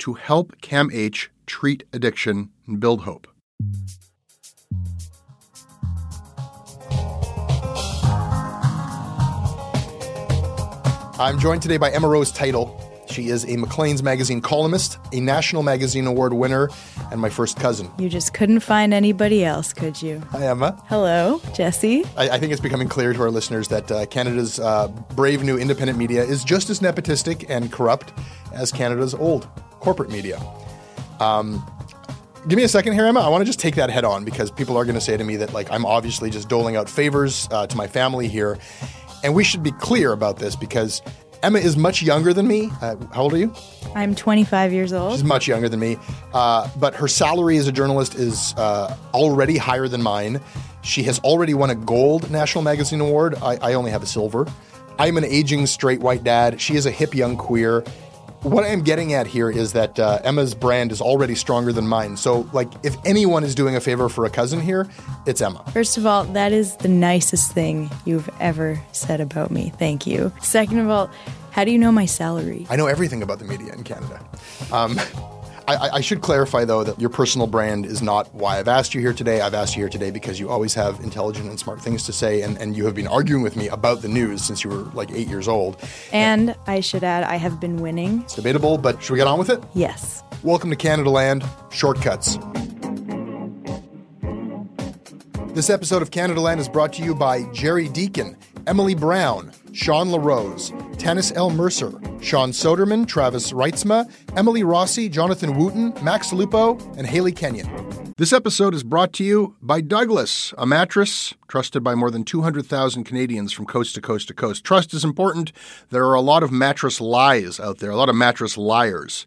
to help CAMH treat addiction and build hope. I'm joined today by Emma Rose Teitel. She is a Maclean's Magazine columnist, a National Magazine Award winner, and my first cousin. You just couldn't find anybody else, could you? Hi, Emma. Hello, Jesse. I, I think it's becoming clear to our listeners that uh, Canada's uh, brave new independent media is just as nepotistic and corrupt as Canada's old corporate media. Um, give me a second here, Emma. I want to just take that head on because people are going to say to me that like I'm obviously just doling out favors uh, to my family here, and we should be clear about this because Emma is much younger than me. Uh, how old are you? I'm 25 years old. She's much younger than me, uh, but her salary as a journalist is uh, already higher than mine. She has already won a gold National Magazine Award. I, I only have a silver. I'm an aging straight white dad. She is a hip young queer what I'm getting at here is that uh, Emma's brand is already stronger than mine. So, like, if anyone is doing a favor for a cousin here, it's Emma. First of all, that is the nicest thing you've ever said about me. Thank you. Second of all, how do you know my salary? I know everything about the media in Canada. Um, I, I, should clarify, though, that your personal brand is not why I've asked you here today. I've asked you here today because you always have intelligent and smart things to say, and, and you have been arguing with me about the news since you were like eight years old. And, and I should add, I have been winning. It's debatable, but should we get on with it? Yes. Welcome to Canada Land Shortcuts. This episode of Canada Land is brought to you by Jerry Deacon, Emily Brown, Sean LaRose, Tanis L. Mercer, Sean Soderman, Travis Reitzma, Emily Rossi, Jonathan Wooten, Max Lupo, and Haley Kenyon. This episode is brought to you by Douglas, a mattress trusted by more than 200,000 Canadians from coast to coast to coast. Trust is important. There are a lot of mattress lies out there, a lot of mattress liars.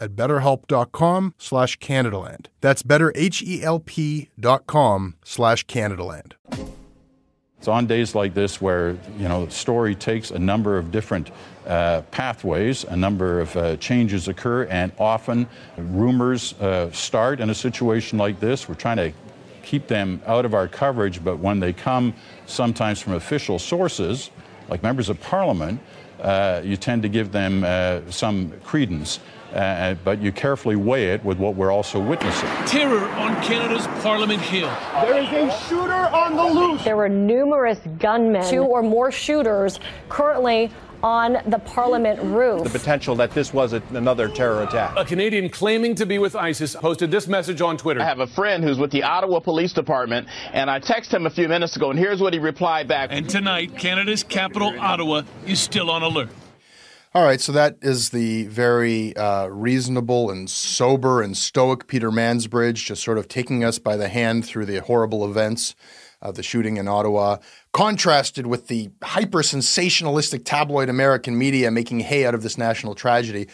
at betterhelp.com slash Canadaland. That's betterhelp.com slash Canadaland. It's on days like this where, you know, the story takes a number of different uh, pathways, a number of uh, changes occur, and often rumors uh, start in a situation like this. We're trying to keep them out of our coverage, but when they come sometimes from official sources, like members of parliament, uh, you tend to give them uh, some credence. Uh, but you carefully weigh it with what we're also witnessing. Terror on Canada's Parliament Hill. There is a shooter on the loose. There were numerous gunmen, two or more shooters currently on the Parliament roof. The potential that this was a, another terror attack. A Canadian claiming to be with ISIS posted this message on Twitter. I have a friend who's with the Ottawa Police Department, and I texted him a few minutes ago, and here's what he replied back. And tonight, Canada's capital, Ottawa, is still on alert. All right, so that is the very uh, reasonable and sober and stoic Peter Mansbridge, just sort of taking us by the hand through the horrible events of the shooting in Ottawa, contrasted with the hyper sensationalistic tabloid American media making hay out of this national tragedy.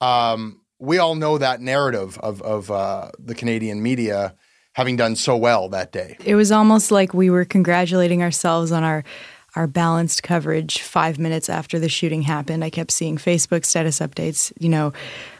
Um, we all know that narrative of, of uh, the Canadian media having done so well that day. It was almost like we were congratulating ourselves on our our balanced coverage five minutes after the shooting happened. I kept seeing Facebook status updates, you know,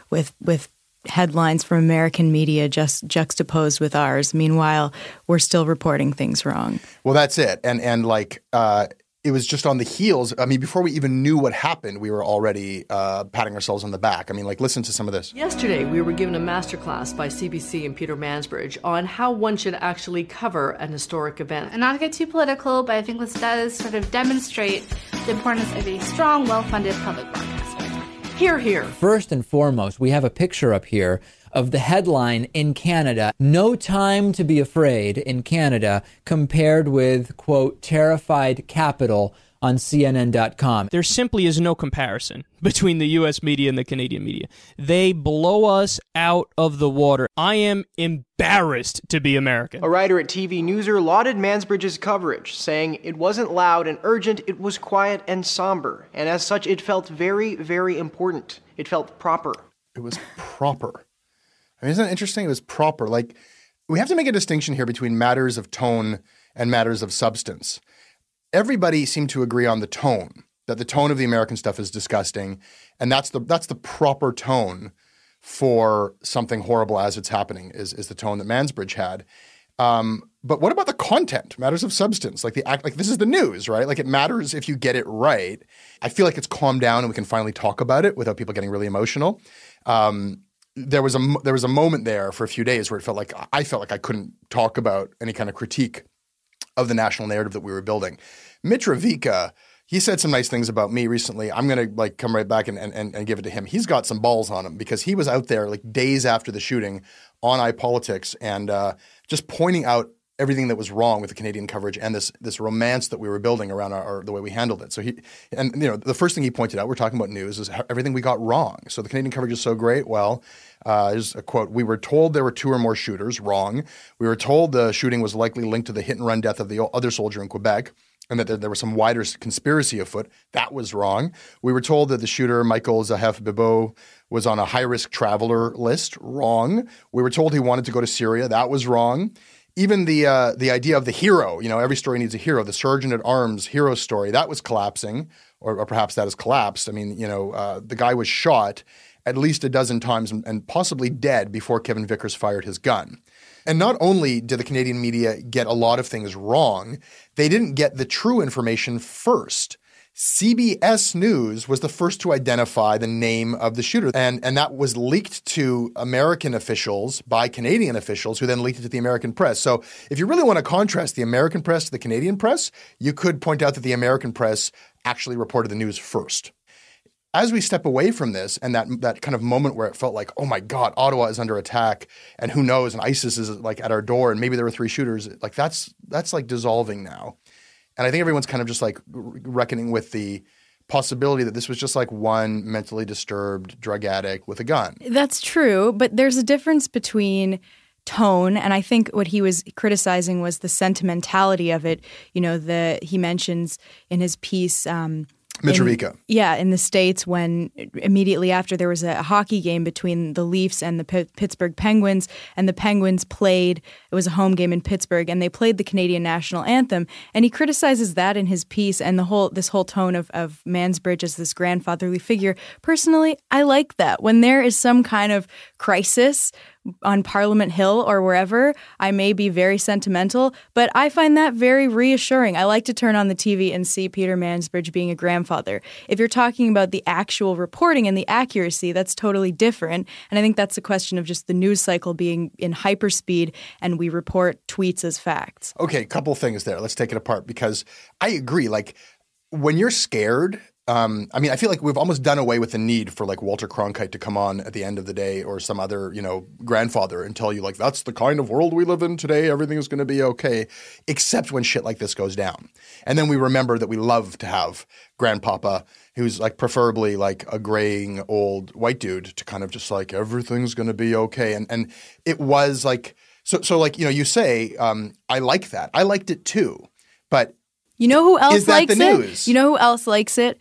with with headlines from American media just juxtaposed with ours. Meanwhile, we're still reporting things wrong. Well, that's it. And and like uh, it was just on the heels. I mean, before we even knew what happened, we were already uh, patting ourselves on the back. I mean, like, listen to some of this. Yesterday, we were given a masterclass by CBC and Peter Mansbridge on how one should actually cover an historic event. And not to get too political, but I think this does sort of demonstrate the importance of a strong, well funded public broadcaster. Here, here. First and foremost, we have a picture up here of the headline in Canada, No Time to Be Afraid in Canada, compared with, quote, terrified capital on CNN.com. There simply is no comparison between the US media and the Canadian media. They blow us out of the water. I am embarrassed to be American. A writer at TV Newser lauded Mansbridge's coverage, saying it wasn't loud and urgent, it was quiet and somber. And as such, it felt very, very important. It felt proper. It was proper. I mean, isn't it interesting? It was proper. Like, we have to make a distinction here between matters of tone and matters of substance. Everybody seemed to agree on the tone, that the tone of the American stuff is disgusting, and that's the that's the proper tone for something horrible as it's happening, is, is the tone that Mansbridge had. Um, but what about the content? Matters of substance, like the act, like this is the news, right? Like it matters if you get it right. I feel like it's calmed down and we can finally talk about it without people getting really emotional. Um, there was a there was a moment there for a few days where it felt like I felt like I couldn't talk about any kind of critique of the national narrative that we were building. Mitrovica, he said some nice things about me recently. I'm gonna like come right back and, and, and give it to him. He's got some balls on him because he was out there like days after the shooting on iPolitics and uh, just pointing out everything that was wrong with the Canadian coverage and this this romance that we were building around our, our, the way we handled it. So he and you know the first thing he pointed out, we're talking about news, is everything we got wrong. So the Canadian coverage is so great. Well, uh, there's a quote: "We were told there were two or more shooters. Wrong. We were told the shooting was likely linked to the hit and run death of the other soldier in Quebec. and that there, there was some wider conspiracy afoot. That was wrong. We were told that the shooter, Michael Zehaf-Bibeau, was on a high risk traveler list. Wrong. We were told he wanted to go to Syria. That was wrong. Even the uh, the idea of the hero, you know, every story needs a hero. The sergeant at arms hero story that was collapsing, or, or perhaps that has collapsed. I mean, you know, uh, the guy was shot at least a dozen times and, and possibly dead before Kevin Vickers fired his gun. And not only did the Canadian media get a lot of things wrong, they didn't get the true information first. CBS News was the first to identify the name of the shooter, and, and that was leaked to American officials by Canadian officials, who then leaked it to the American press. So, if you really want to contrast the American press to the Canadian press, you could point out that the American press actually reported the news first. As we step away from this and that that kind of moment where it felt like, oh my God, Ottawa is under attack, and who knows, and ISIS is like at our door, and maybe there were three shooters, like that's that's like dissolving now. And I think everyone's kind of just like reckoning with the possibility that this was just like one mentally disturbed drug addict with a gun. That's true, but there's a difference between tone and I think what he was criticizing was the sentimentality of it. You know, the he mentions in his piece um, Mitrovica. In, yeah, in the States, when immediately after there was a hockey game between the Leafs and the P- Pittsburgh Penguins, and the Penguins played, it was a home game in Pittsburgh, and they played the Canadian national anthem. And he criticizes that in his piece and the whole this whole tone of, of Mansbridge as this grandfatherly figure. Personally, I like that. When there is some kind of crisis, on Parliament Hill or wherever, I may be very sentimental, but I find that very reassuring. I like to turn on the TV and see Peter Mansbridge being a grandfather. If you're talking about the actual reporting and the accuracy, that's totally different. And I think that's a question of just the news cycle being in hyperspeed and we report tweets as facts. Okay, couple things there. Let's take it apart because I agree. Like when you're scared um, I mean, I feel like we've almost done away with the need for like Walter Cronkite to come on at the end of the day or some other, you know, grandfather and tell you like that's the kind of world we live in today. Everything is going to be okay, except when shit like this goes down. And then we remember that we love to have grandpapa who's like preferably like a graying old white dude to kind of just like everything's going to be okay. And and it was like so so like you know you say um, I like that. I liked it too, but you know who else Is that likes the it? You know who else likes it?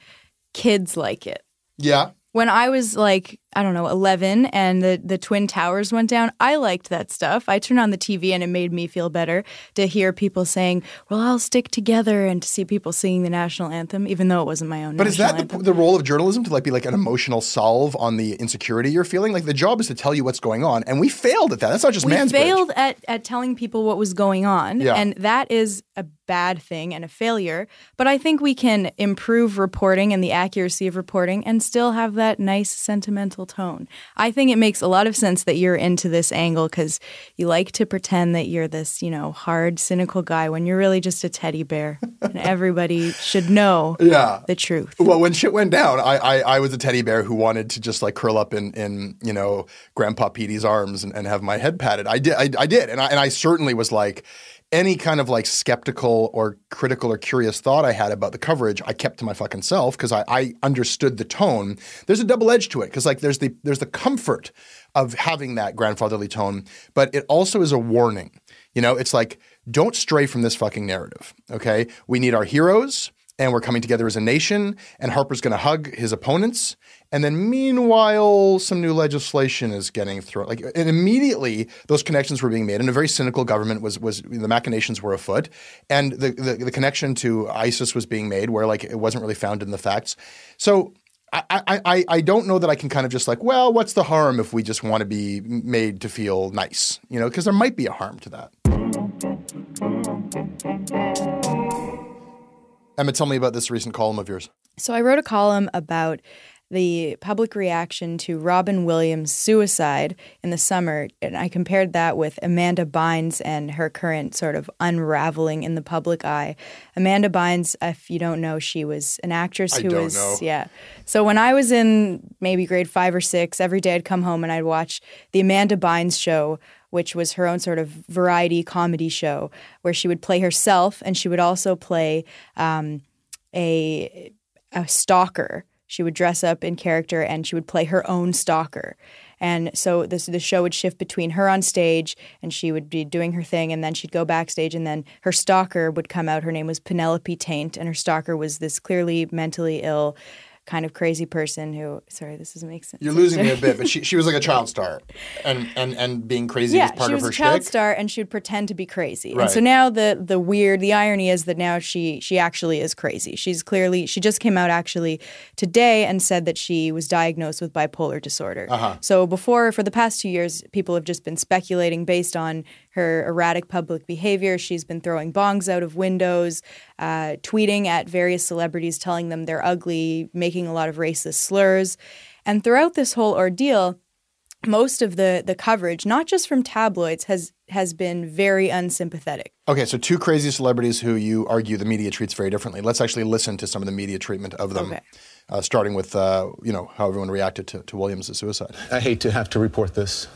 Kids like it. yeah. When I was like, I don't know, 11 and the, the Twin Towers went down, I liked that stuff. I turned on the TV and it made me feel better to hear people saying, well, I'll stick together and to see people singing the national anthem, even though it wasn't my own But is that the, the role of journalism to like be like an emotional solve on the insecurity you're feeling? Like the job is to tell you what's going on, and we failed at that. That's not just we failed at, at telling people what was going on Yeah. and that is a bad thing and a failure but i think we can improve reporting and the accuracy of reporting and still have that nice sentimental tone i think it makes a lot of sense that you're into this angle because you like to pretend that you're this you know hard cynical guy when you're really just a teddy bear and everybody should know Yeah. the truth Well, when shit went down, I, I I was a teddy bear who wanted to just like curl up in in you know Grandpa Petey's arms and, and have my head patted. I did I, I did, and I and I certainly was like any kind of like skeptical or critical or curious thought I had about the coverage, I kept to my fucking self because I, I understood the tone. There's a double edge to it because like there's the there's the comfort of having that grandfatherly tone, but it also is a warning. You know, it's like don't stray from this fucking narrative. Okay, we need our heroes and we're coming together as a nation. And Harper's going to hug his opponents. And then, meanwhile, some new legislation is getting thrown. Like, and immediately, those connections were being made, and a very cynical government was was the machinations were afoot, and the the, the connection to ISIS was being made, where like it wasn't really found in the facts. So. I, I, I- I don't know that I can kind of just like, well, what's the harm if we just want to be made to feel nice, you know, because there might be a harm to that. Emma, tell me about this recent column of yours. So I wrote a column about the public reaction to Robin Williams' suicide in the summer, and I compared that with Amanda Bynes and her current sort of unraveling in the public eye. Amanda Bynes, if you don't know, she was an actress who was know. yeah. So when I was in maybe grade five or six, every day I'd come home and I'd watch the Amanda Bynes show, which was her own sort of variety comedy show where she would play herself and she would also play um, a a stalker. she would dress up in character and she would play her own stalker. And so this the show would shift between her on stage and she would be doing her thing and then she'd go backstage and then her stalker would come out. Her name was Penelope Taint and her stalker was this clearly mentally ill kind of crazy person who sorry this doesn't make sense You're losing me a bit, but she, she was like a child star, and and and being crazy yeah, was part she of was her a child shtick. star, and she would pretend to be crazy. Right. And so now the the weird, the irony is that now she she actually is crazy. She's clearly she just came out actually today and said that she was diagnosed with bipolar disorder. Uh-huh. So before, for the past two years, people have just been speculating based on her erratic public behavior. She's been throwing bongs out of windows, uh, tweeting at various celebrities, telling them they're ugly, making a lot of racist slurs. And throughout this whole ordeal, most of the the coverage, not just from tabloids, has has been very unsympathetic. Okay, so two crazy celebrities who you argue the media treats very differently. Let's actually listen to some of the media treatment of them, Okay. uh, starting with uh, you know how everyone reacted to, to Williams' suicide. I hate to have to report this.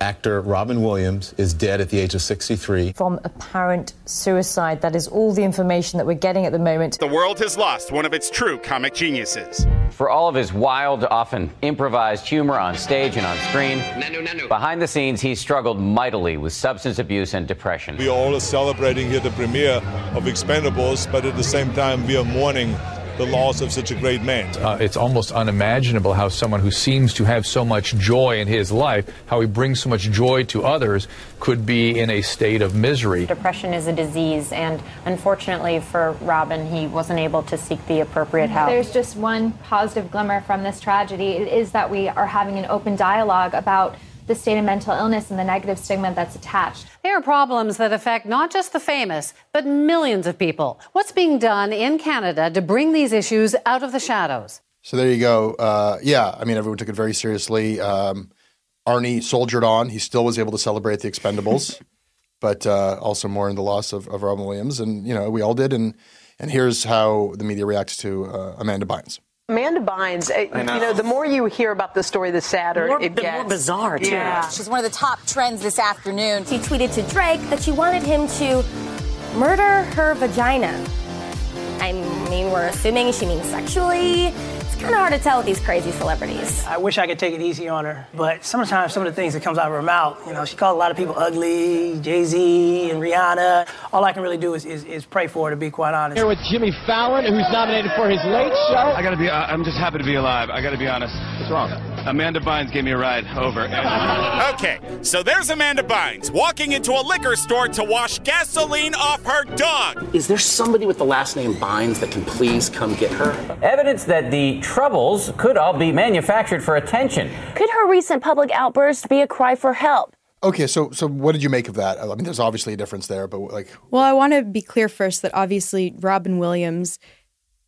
Actor Robin Williams is dead at the age of 63. From apparent suicide. That is all the information that we're getting at the moment. The world has lost one of its true comic geniuses. For all of his wild, often improvised humor on stage and on screen, behind the scenes, he struggled mightily with substance abuse and depression. We are all celebrating here the premiere of Expendables, but at the same time, we are mourning the loss of such a great man. Uh, it's almost unimaginable how someone who seems to have so much joy in his life, how he brings so much joy to others, could be in a state of misery. Depression is a disease, and unfortunately for Robin, he wasn't able to seek the appropriate help. There's just one positive glimmer from this tragedy. It is that we are having an open dialogue about the state of mental illness and the negative stigma that's attached. There are problems that affect not just the famous, but millions of people. What's being done in Canada to bring these issues out of the shadows? So there you go. Uh, yeah, I mean everyone took it very seriously. Um, Arnie soldiered on. He still was able to celebrate the Expendables, but uh, also mourn the loss of, of Robin Williams, and you know we all did. And and here's how the media reacts to uh, Amanda Bynes. Amanda Bynes, uh, know. you know, the more you hear about the story, the sadder More- it the gets. more bizarre, too. Yeah. She's one of the top trends this afternoon. She tweeted to Drake that she wanted him to murder her vagina. I mean, we're assuming she means sexually. It's kind of hard to tell with these crazy celebrities. I wish I could take it easy on her, but sometimes some of the things that comes out of her mouth, you know, she called a lot of people ugly, Jay Z and Rihanna. All I can really do is, is, is pray for her, to be quite honest. Here with Jimmy Fallon, who's nominated for his late show. I gotta be, uh, I'm just happy to be alive. I gotta be honest. What's wrong? Amanda Bynes gave me a ride over. Okay, so there's Amanda Bynes walking into a liquor store to wash gasoline off her dog. Is there somebody with the last name Bynes that can please come get her? Evidence that the troubles could all be manufactured for attention. Could her recent public outburst be a cry for help? Okay, so so what did you make of that? I mean, there's obviously a difference there, but like, Well, I want to be clear first that obviously Robin Williams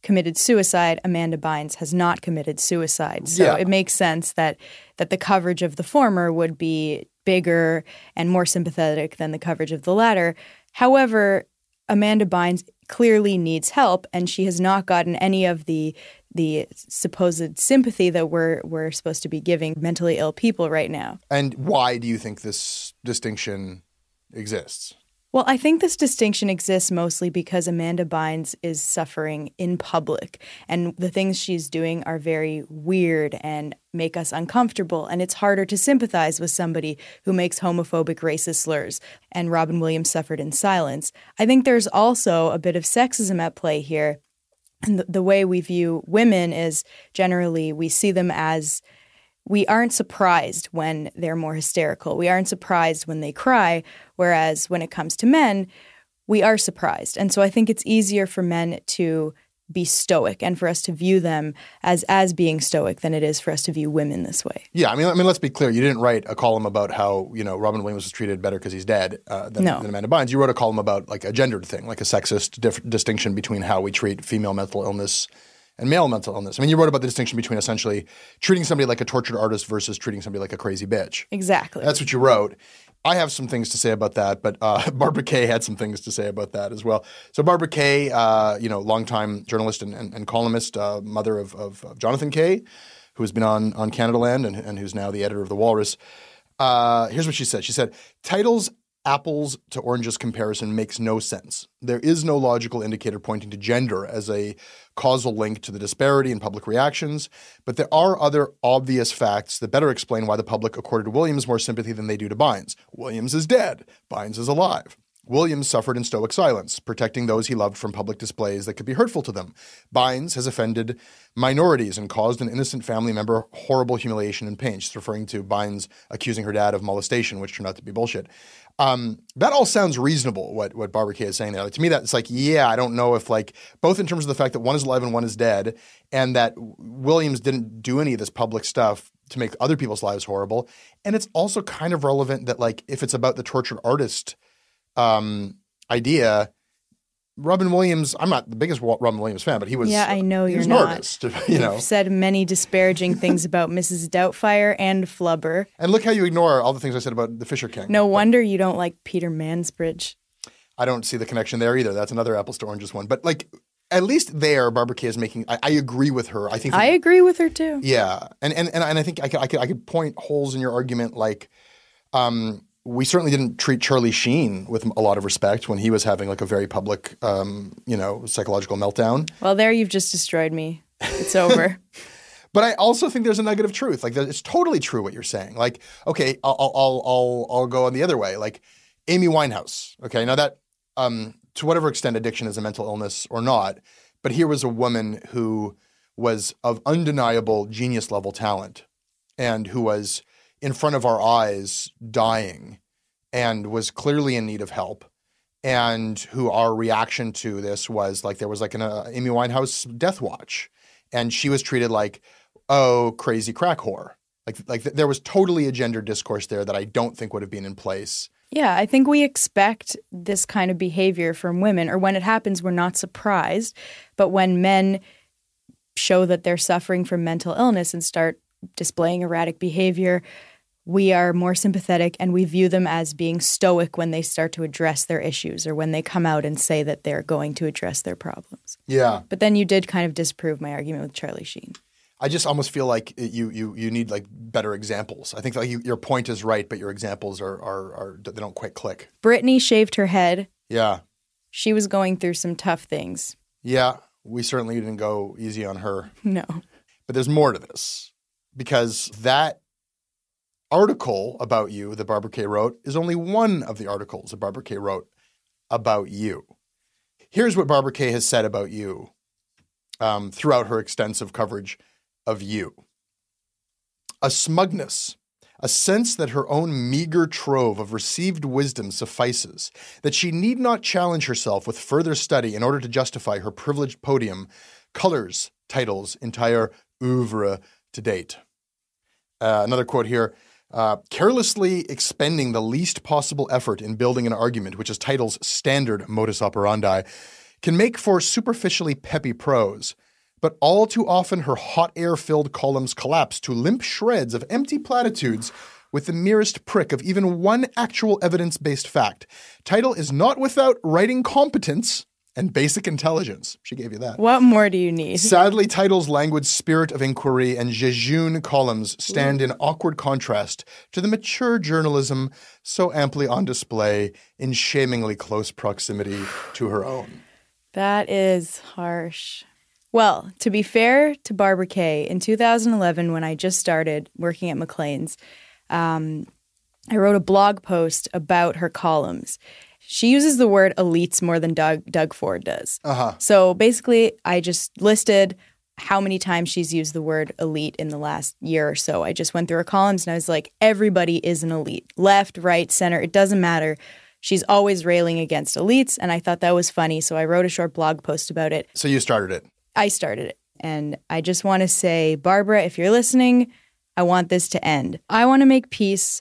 committed suicide. Amanda Bynes has not committed suicide. So Yeah. it makes sense that that the coverage of the former would be bigger and more sympathetic than the coverage of the latter. However, Amanda Bynes clearly needs help and she has not gotten any of the the supposed sympathy that we're we're supposed to be giving mentally ill people right now. and why do you think this distinction exists? Well, I think this distinction exists mostly because Amanda Bynes is suffering in public, and the things she's doing are very weird and make us uncomfortable. And it's harder to sympathize with somebody who makes homophobic, racist slurs. And Robin Williams suffered in silence. I think there's also a bit of sexism at play here. And the, the way we view women is generally we see them as we aren't surprised when they're more hysterical. We aren't surprised when they cry. Whereas when it comes to men, we are surprised. And so I think it's easier for men to be stoic and for us to view them as as being stoic than it is for us to view women this way. Yeah, I mean, I mean, let's be clear. You didn't write a column about how you know Robin Williams was treated better because he's dead uh, than, No. than Amanda Bynes. You wrote a column about like a gendered thing, like a sexist dif- distinction between how we treat female mental illness and male mental illness. I mean, you wrote about the distinction between essentially treating somebody like a tortured artist versus treating somebody like a crazy bitch. Exactly. That's what you wrote. I have some things to say about that, but uh, Barbara Kay had some things to say about that as well. So Barbara Kay, uh, you know, longtime journalist and, and, and columnist, uh, mother of, of, of Jonathan Kay, who has been on on Canada Land and, and who's now the editor of the Walrus. Uh, here's what she said. She said, "Teitel's apples to oranges comparison makes no sense. There is no logical indicator pointing to gender as a causal link to the disparity in public reactions, but there are other obvious facts that better explain why the public accorded Williams more sympathy than they do to Bynes. Williams is dead, Bynes is alive. Williams suffered in stoic silence, protecting those he loved from public displays that could be hurtful to them. Bynes has offended minorities and caused an innocent family member horrible humiliation and pain. She's referring to Bynes accusing her dad of molestation, which turned out to be bullshit. Um, that all sounds reasonable. What what Barbara Kay is saying there. Like, to me, that's like, yeah, I don't know if like both in terms of the fact that one is alive and one is dead, and that Williams didn't do any of this public stuff to make other people's lives horrible, and it's also kind of relevant that like if it's about the tortured artist um, idea. Robin Williams, I'm not the biggest Robin Williams fan, but he was yeah, I know you're not. you know. You've said many disparaging things about Mrs. Doubtfire and Flubber. And look how you ignore all the things I said about the Fisher King. No wonder you don't like Peter Mansbridge. I don't see the connection there either. That's another apples to oranges one. But like at least there, Barbara Kay is making. I, I agree with her. I think I agree with her too. Yeah, and and and, and I think I could, I could I could point holes in your argument like. Um, we certainly didn't treat Charlie Sheen with a lot of respect when he was having like a very public, um, you know, psychological meltdown. Well, there you've just destroyed me. It's over. But I also think there's a nugget of truth. Like it's totally true what you're saying. Like, okay, I'll I'll I'll I'll go on the other way. Like Amy Winehouse. Okay, now that um, to whatever extent addiction is a mental illness or not, but here was a woman who was of undeniable genius level talent, and who was in front of our eyes dying, and was clearly in need of help. And who our reaction to this was like there was like an uh, Amy Winehouse death watch, and she was treated like oh crazy crack whore. Like like th- there was totally a gender discourse there that I don't think would have been in place. Yeah, I think we expect this kind of behavior from women, or when it happens, we're not surprised. But when men show that they're suffering from mental illness and start displaying erratic behavior, we are more sympathetic and we view them as being stoic when they start to address their issues or when they come out and say that they're going to address their problems. Yeah. But then you did kind of disprove my argument with Charlie Sheen. I just almost feel like you you you need like better examples. I think like you, your point is right, but your examples are, are are they don't quite click. Brittany shaved her head. Yeah, She was going through some tough things. yeah. We certainly didn't go easy on her. No. But there's more to this because that article about you that Barbara Kay wrote is only one of the articles that Barbara Kay wrote about you. Here's what Barbara Kay has said about you um, throughout her extensive coverage of you a smugness, a sense that her own meager trove of received wisdom suffices, that she need not challenge herself with further study in order to justify her privileged podium, colors Teitel's entire oeuvre to date. Uh, another quote here. Uh, carelessly expending the least possible effort in building an argument, which is Teitel's standard modus operandi, can make for superficially peppy prose. But all too often, her hot air filled columns collapse to limp shreds of empty platitudes with the merest prick of even one actual evidence based fact. Teitel is not without writing competence and basic intelligence. She gave you that. What more do you need? Sadly, Teitel's languid spirit of inquiry and jejune columns stand in awkward contrast to the mature journalism so amply on display in shamingly close proximity to her own. That is harsh. Well, to be fair to Barbara Kay, in 2011, when I just started working at Maclean's, um, I wrote a blog post about her columns. She uses the word elites more than Doug, Doug Ford does. Uh huh. So basically, I just listed how many times she's used the word elite in the last year or so. I just went through her columns and I was like, everybody is an elite. Left, right, center, it doesn't matter. She's always railing against elites. And I thought that was funny. So I wrote a short blog post about it. So you started it. I started it. And I just want to say, Barbara, if you're listening, I want this to end. I want to make peace.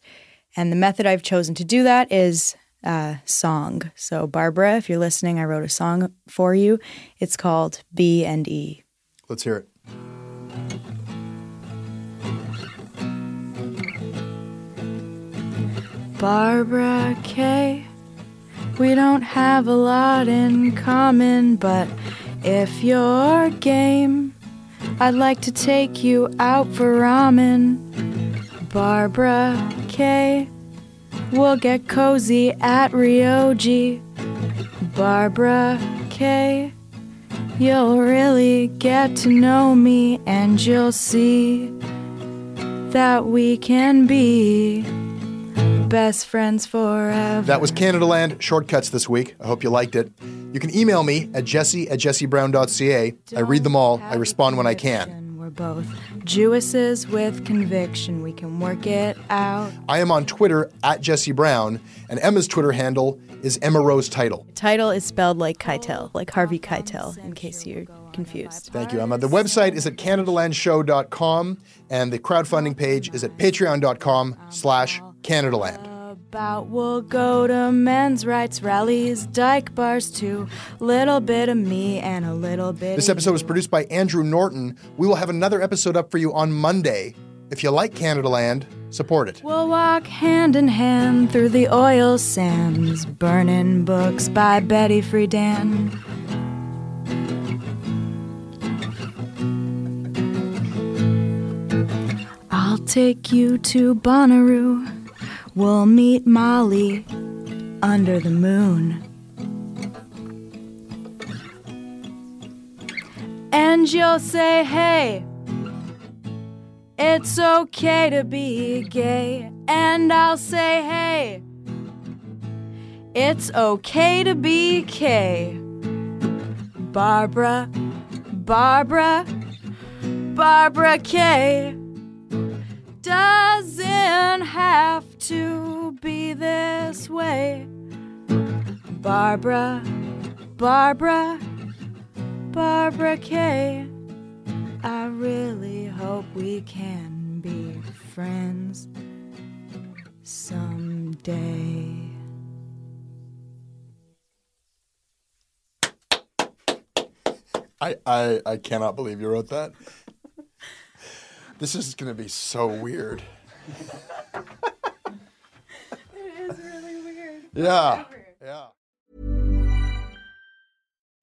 And the method I've chosen to do that is uh, song. So, Barbara, if you're listening, I wrote a song for you. It's called B and E. Let's hear it. Barbara Kay, we don't have a lot in common, but if you're game, I'd like to take you out for ramen. Barbara Kay, We'll get cozy at Ryoji. Barbara Kay You'll really get to know me and you'll see that we can be best friends forever. That was Canada Land Shortcuts this week. I hope you liked it. You can email me at jesse at jessebrown.ca. I read them all. I respond when I can. We're both Jewesses with conviction. We can work it out. I am on Twitter at Jesse Brown, and Emma's Twitter handle is Emma Rose Teitel. Teitel is spelled like Keitel, like Harvey Keitel, in case you're confused. Thank you, Emma. The website is at CanadaLandShow.com, and the crowdfunding page is at patreon.com slash CanadaLand. About we'll go to men's rights rallies, dyke bars too. Little bit of me and a little bit. This episode was produced by Andrew Norton. We will have another episode up for you on Monday. If you like Canada Land, support it. We'll walk hand in hand through the oil sands, burning books by Betty Friedan. I'll take you to Bonnaroo. We'll meet Molly under the moon. And you'll say, hey, it's okay to be gay. And I'll say, hey, it's okay to be K. Barbara, Barbara, Barbara Kay doesn't have to be this way. Barbara, Barbara, Barbara Kay. I really hope we can be friends someday. I, I, I cannot believe you wrote that. This is going to be so weird. It is really weird. Yeah. Yeah.